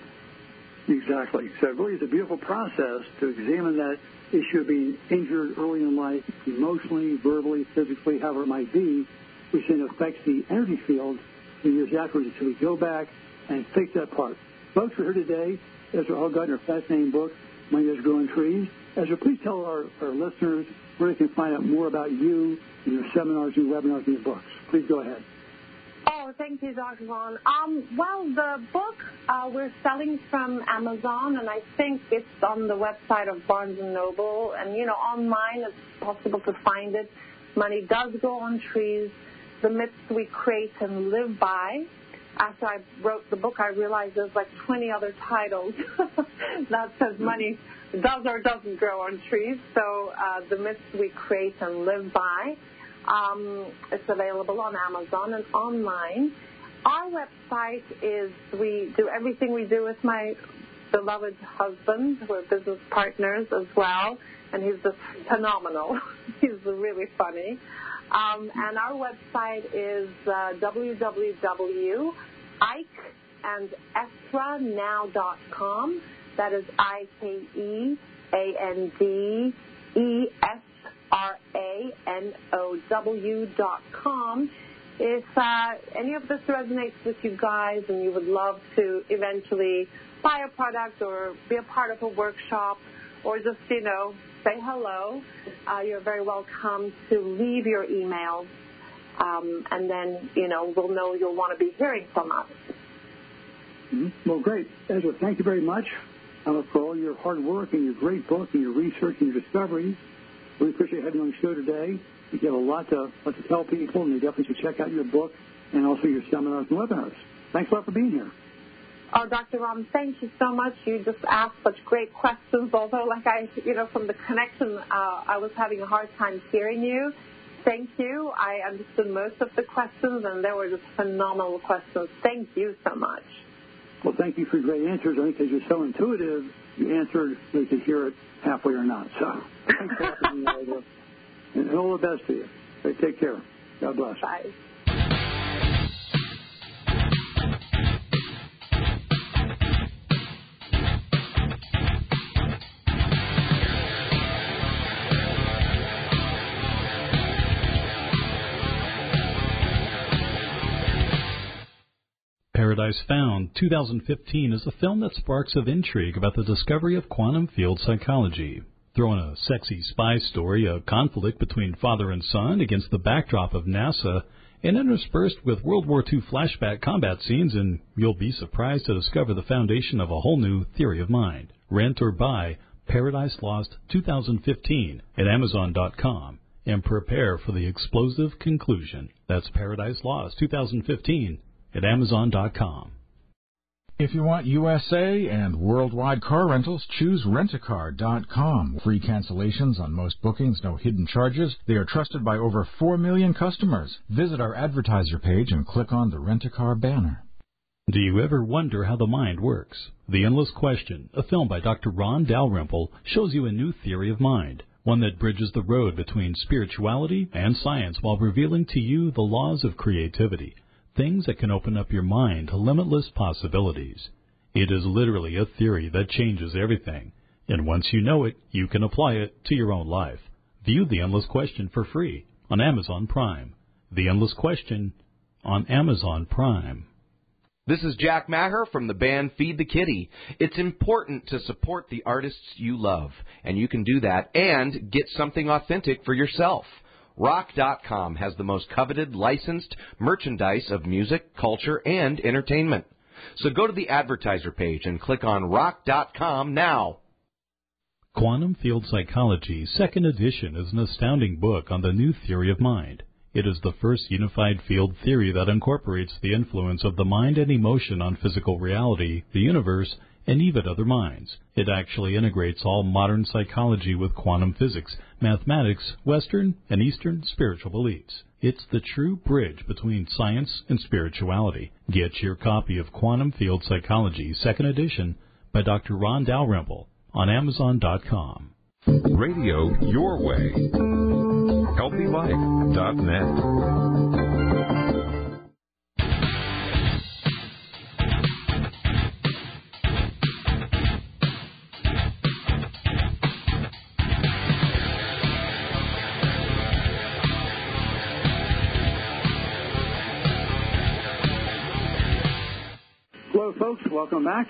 Exactly. So it really is a beautiful process to examine that issue of being injured early in life, emotionally, verbally, physically, however it might be, which then affects the energy field in years afterwards. So we go back and fix that part. Folks, we're here today. Esra Ogot, our fascinating book, Money Does Grow in Trees. Ezra, please tell our, our listeners where they can find out more about you and your seminars and webinars and your books. Please go ahead. Oh, thank you, Dr. Ron. Um, well, the book uh, we're selling from Amazon, and I think it's on the website of Barnes and Noble, and you know, online it's possible to find it. Money does grow on trees. The myths we create and live by. After I wrote the book, I realized there's like 20 other titles <laughs> that says money does or doesn't grow on trees. So uh, the myths we create and live by. Um, it's available on Amazon and online. Our website is we do everything we do with my beloved husband. We're business partners as well, and he's just phenomenal. <laughs> he's really funny. Um, and our website is uh, www.ikeandesranow.com. That is I K E A N D E S R A N O W dot com. If uh, any of this resonates with you guys and you would love to eventually buy a product or be a part of a workshop or just, you know, say hello, uh, you're very welcome to leave your email. Um, and then, you know, we'll know you'll want to be hearing from us. Mm-hmm. Well, great. Esra, thank you very much uh, for all your hard work and your great book and your research and your discoveries. We appreciate having you on the show today. You have a lot to, lot to tell people, and they definitely should check out your book and also your seminars and webinars. Thanks a lot for being here. Oh, Dr. Ron, thank you so much. You just asked such great questions, although, like I, you know, from the connection, uh, I was having a hard time hearing you. Thank you. I understood most of the questions, and they were just phenomenal questions. Thank you so much. Well, thank you for your great answers. I think because you're so intuitive, you answered, we could hear it halfway or not. So thanks for there. <laughs> And all the best to you. Take care. God bless. Bye. Paradise Found 2015 is a film that sparks of intrigue about the discovery of quantum field psychology. Throw in a sexy spy story, a conflict between father and son against the backdrop of NASA, and interspersed with World War II flashback combat scenes, and you'll be surprised to discover the foundation of a whole new theory of mind. Rent or buy Paradise Lost 2015 at Amazon.com and prepare for the explosive conclusion. That's Paradise Lost 2015 at Amazon.com. If you want USA and worldwide car rentals, choose rentacar.com. Free cancellations on most bookings, no hidden charges. They are trusted by over 4 million customers. Visit our advertiser page and click on the Rent-A-Car banner. Do you ever wonder how the mind works? The Endless Question, a film by Dr. Ron Dalrymple, shows you a new theory of mind, one that bridges the road between spirituality and science while revealing to you the laws of creativity things that can open up your mind to limitless possibilities. It is literally a theory that changes everything, and once you know it, you can apply it to your own life. View The Endless Question for free on Amazon Prime. The Endless Question on Amazon Prime. This is Jack Maher from the band Feed the Kitty. It's important to support the artists you love, and you can do that and get something authentic for yourself. Rock.com has the most coveted licensed merchandise of music, culture, and entertainment. So go to the advertiser page and click on Rock.com now. Quantum Field Psychology, second edition, is an astounding book on the new theory of mind. It is the first unified field theory that incorporates the influence of the mind and emotion on physical reality, the universe, and even other minds. It actually integrates all modern psychology with quantum physics, mathematics, Western and Eastern spiritual beliefs. It's the true bridge between science and spirituality. Get your copy of Quantum Field Psychology, second edition, by Dr. Ron Dalrymple on Amazon.com. Radio your way. HealthyLife.net. folks. Welcome back.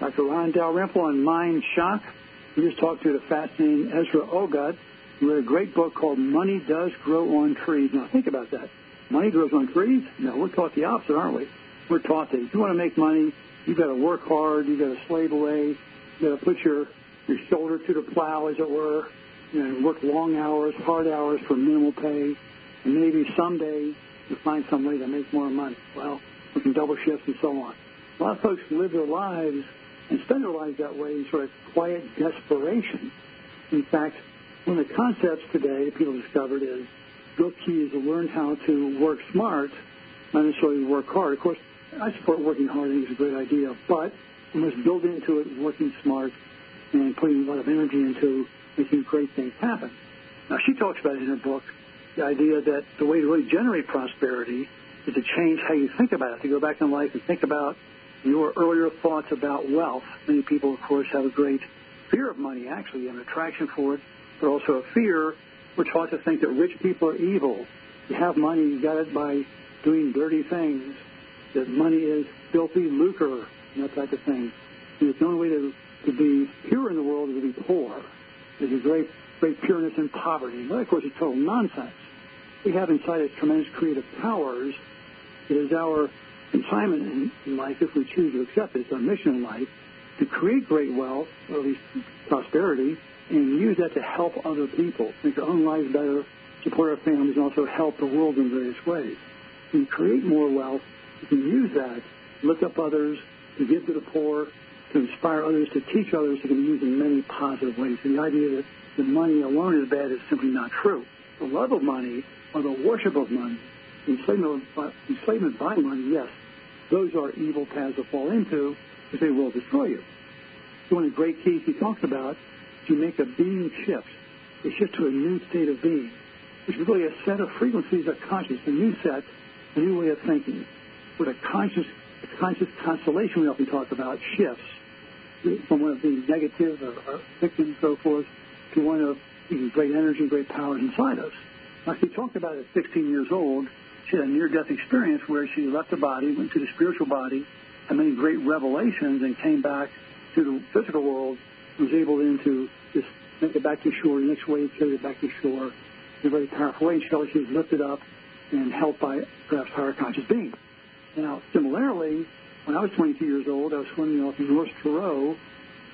Dr. Ron Dalrymple on Mind Shock. We just talked to the fascinating Esra Ogot, who wrote a great book called Money Does Grow on Trees. Now, think about that. Money grows on trees? No, we're taught the opposite, aren't we? We're taught that if you want to make money, you've got to work hard, you've got to slave away, you've got to put your, your shoulder to the plow, as it were, and work long hours, hard hours for minimal pay, and maybe someday you find some way to make more money. Well, working double shifts and so on. A lot of folks live their lives and spend their lives that way in sort of quiet desperation. In fact, one of the concepts today that people discovered is real key is to learn how to work smart, not necessarily work hard. Of course, I support working hard. I think it's a great idea, but we must build into it working smart and putting a lot of energy into making great things happen. Now, she talks about it in her book, the idea that the way to really generate prosperity is to change how you think about it, to go back in life and think about your earlier thoughts about wealth. Many people, of course, have a great fear of money, actually, an attraction for it, but also a fear. We're taught to think that rich people are evil. You have money, you got it by doing dirty things, that money is filthy lucre, and that type of thing. And it's the only way to, to be pure in the world is to be poor. There's a great, great pureness in poverty. But of course, it's total nonsense. We have inside us tremendous creative powers. It is our assignment in, in life, if we choose to accept it, it's our mission in life, to create great wealth, or at least prosperity, and use that to help other people, make our own lives better, support our families, and also help the world in various ways. When you create more wealth, you can use that, lift up others, to give to the poor, to inspire others, to teach others, to can use in many positive ways. And the idea that the money alone is bad is simply not true. The love of money or the worship of money, enslavement, uh, enslavement by money, yes, those are evil paths to fall into because they will destroy you. So one of the great keys he talks about is to make a being shift. A shift to a new state of being, which is really a set of frequencies of consciousness, a new set, a new way of thinking. With a conscious, a conscious constellation we often talk about shifts from one of the negative or, or victim and so forth to one of the great energy, great powers inside us. Now, he talked about at 16 years old. She had a near-death experience where she left the body, went to the spiritual body, had many great revelations, and came back to the physical world. Was able then to just make it back to shore. The next wave carried it back to shore in a very powerful way. She felt she was lifted up and helped by perhaps higher conscious beings. Now, similarly, when I was 22 years old, I was swimming off North Truro,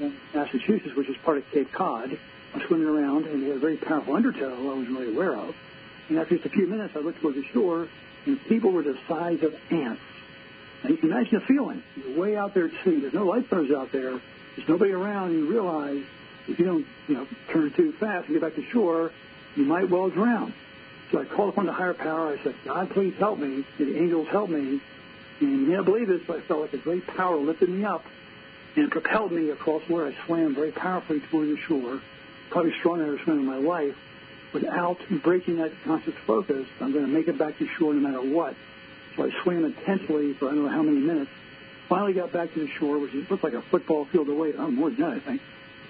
in Massachusetts, which is part of Cape Cod. I was swimming around, and had a very powerful undertow I wasn't really aware of. And after just a few minutes, I looked toward the shore, and people were the size of ants. And you can imagine the feeling. You're way out there at sea. There's no lifeguards out there. There's nobody around. You realize if you don't, you know, turn too fast and get back to shore, you might well drown. So I called upon the higher power. I said, God, please help me. The angels help me. And you may not believe this, but I felt like a great power lifted me up and propelled me across where I swam very powerfully toward the shore. Probably stronger than I've swam in my life without breaking that conscious focus, I'm going to make it back to shore no matter what. So I swam intensely for I don't know how many minutes. Finally got back to the shore, which looked like a football field away. Oh, more than that, I think.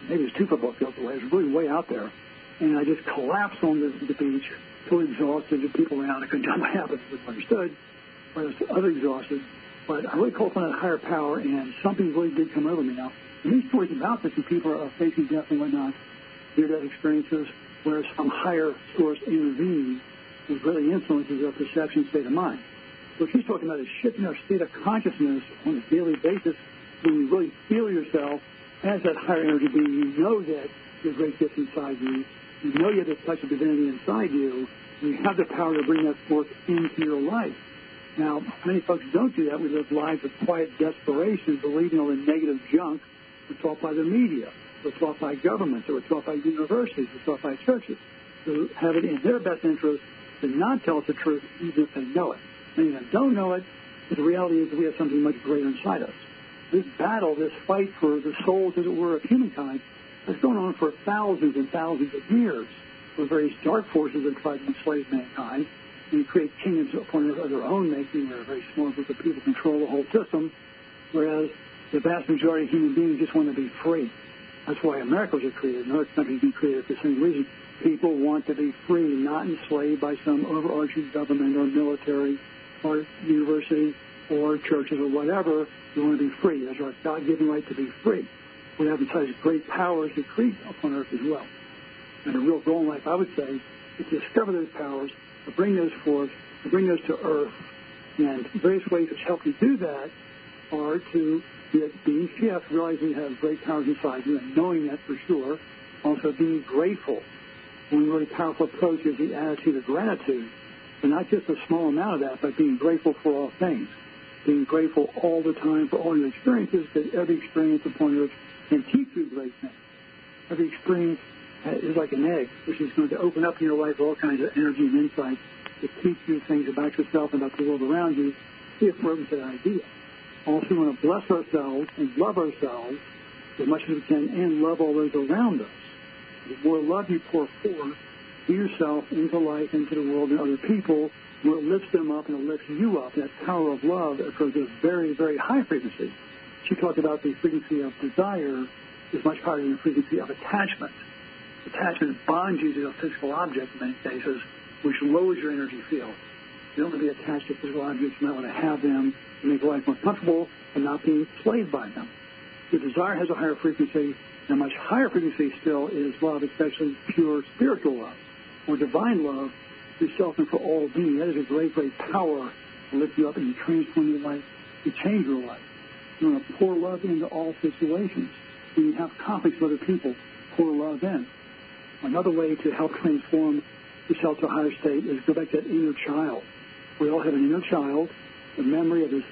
Maybe it was two football fields away. It was really way out there. And I just collapsed on the, the beach, totally exhausted. The people around, I couldn't tell what happened, but understood. But I was other exhausted. But I really called upon that higher power, and something really did come over me. Now, and these stories about this, and people are facing death and whatnot, near-death experiences, where some higher source intervenes and really influences our perception state of mind. What she's talking about is shifting our state of consciousness on a daily basis when you really feel yourself as that higher energy being. You know that there's great gifts inside you. You know you have the touch of divinity inside you. And you have the power to bring that forth into your life. Now, many folks don't do that. We live lives of quiet desperation, believing all the negative junk we're taught by the media. We're taught by governments, or we're taught by universities, we're taught by churches, who have it in their best interest to not tell us the truth, even if they know it. Many of them don't know it, the reality is that we have something much greater inside us. This battle, this fight for the souls, as it were, of humankind, has gone on for thousands and thousands of years, where various dark forces have tried to enslave mankind and create kingdoms upon their own making, where a very small group of people control the whole system, whereas the vast majority of human beings just want to be free. That's why Americas are created. And other countries been created for the same reason. People want to be free, not enslaved by some overarching government or military or university. or churches or whatever. We want to be free. That's our God-given right to be free. We have such great powers to create upon earth as well. And a real goal in life, I would say, is to discover those powers, to bring those forth, to bring those to earth. And various ways which help you do that are to be, yes, realizing you have great powers inside you and knowing that for sure. Also being grateful. One really powerful approach is the attitude of gratitude. And not just a small amount of that, but being grateful for all things. Being grateful all the time for all your experiences, because every experience upon earth can teach you great things. Every experience is like an egg, which is going to open up in your life all kinds of energy and insight to teach you things about yourself and about the world around you if we're to that idea. Also, want to bless ourselves and love ourselves as much as we can and love all those around us. The more love you pour forth to yourself, into life, into the world, and other people, the more it lifts them up and it lifts you up. That power of love occurs at a very, very high frequency. She talked about the frequency of desire is much higher than the frequency of attachment. Attachment bonds you to a physical object in many cases, which lowers your energy field. You don't want to be attached to physical objects. You might want to have them to make life more comfortable and not be enslaved by them. The desire has a higher frequency, and a much higher frequency still is love, especially pure spiritual love, or divine love yourself and for all being. That is a great, great power to lift you up and transform your life, to change your life. You want to pour love into all situations. When you have conflicts with other people, pour love in. Another way to help transform yourself to a higher state is go back to that inner child. We all have an inner child, the memory of his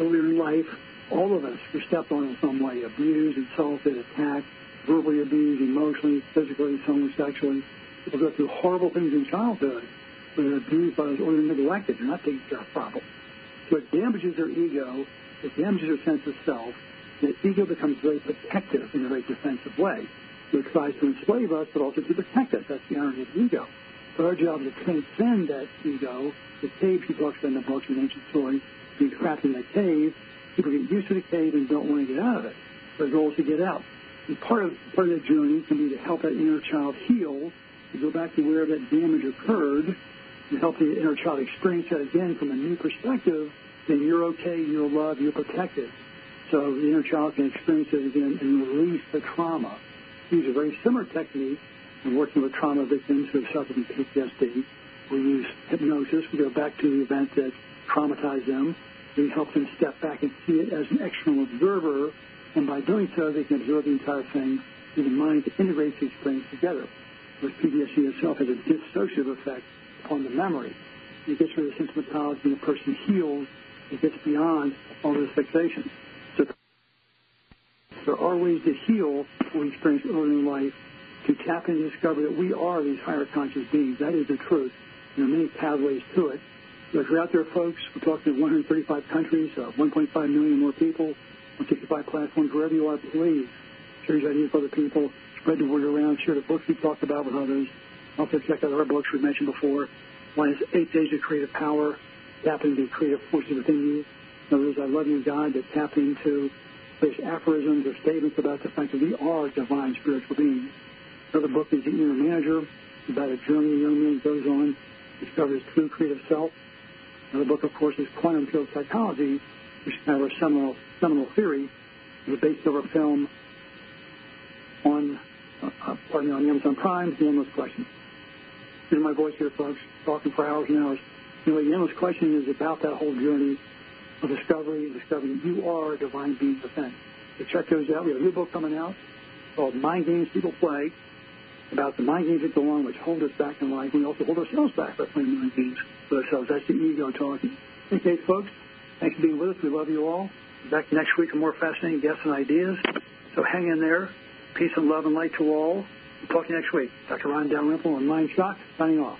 earlier life. All of us were stepped on in some way, abused, insulted, attacked, verbally abused, emotionally, physically, some sexually. People go through horrible things in childhood, they're abused by those or they're neglected. They're not taking care of properly. So it damages their ego it damages your sense of self. The ego becomes very protective in a very defensive way. So it tries to enslave us, but also to protect us. That's the irony of ego. But our job is to transcend that ego. The cave she talks about the book, an ancient story, being trapped in that cave. People get used to the cave and don't want to get out of it. Their goal is to get out. And part of part of that journey can be to help that inner child heal, to go back to where that damage occurred, and help the inner child experience that again from a new perspective then you're okay, you're loved, you're protected. So the inner child can experience it again and release the trauma. Use a very similar technique in working with trauma victims who have suffered from PTSD. We use hypnosis. We go back to the event that traumatized them. We help them step back and see it as an external observer, and by doing so, they can observe the entire thing in the mind to integrate the experience together. Whereas PTSD itself has a dissociative effect upon the memory. It gets rid of the symptomatology, and the person heals it gets beyond all those fixations. So there are ways to heal what we experience early in life, to tap into discover that we are these higher conscious beings. That is the truth. There are many pathways to it. So if you're out there, folks, we're talking to 135 countries, uh, 1.5 million more people, 165 platforms, wherever you are, please share your ideas with other people, spread the word around, share the books we talked about with others. Also check out our books we mentioned before. One is Eight Days of Creative Power, tap into the creative forces within you. In other words, I love you, God, that tap into those aphorisms or statements about the fact that we are divine spiritual beings. Another book is The Inner Manager, about a journey a young man goes on, discovers true creative self. Another book, of course, is Quantum Field Psychology, which is kind of a seminal, seminal theory. It's based over a film on, uh, uh, pardon me, on Amazon Prime, The Endless Question. Here's my voice here, folks, talking for hours and hours. Anyway, the endless question is about that whole journey of discovery, discovering you are a divine being within. So check those out. We have a new book coming out called Mind Games People Play, about the mind games that go on, which hold us back in life. We also hold ourselves back by playing mind games with ourselves. That's the ego talking. Okay, folks, thanks for being with us. We love you all. Back next week with more fascinating guests and ideas. So hang in there. Peace and love and light to all. We'll talk to you next week. Dr. Ron Dalrymple and Mind Shock, signing off.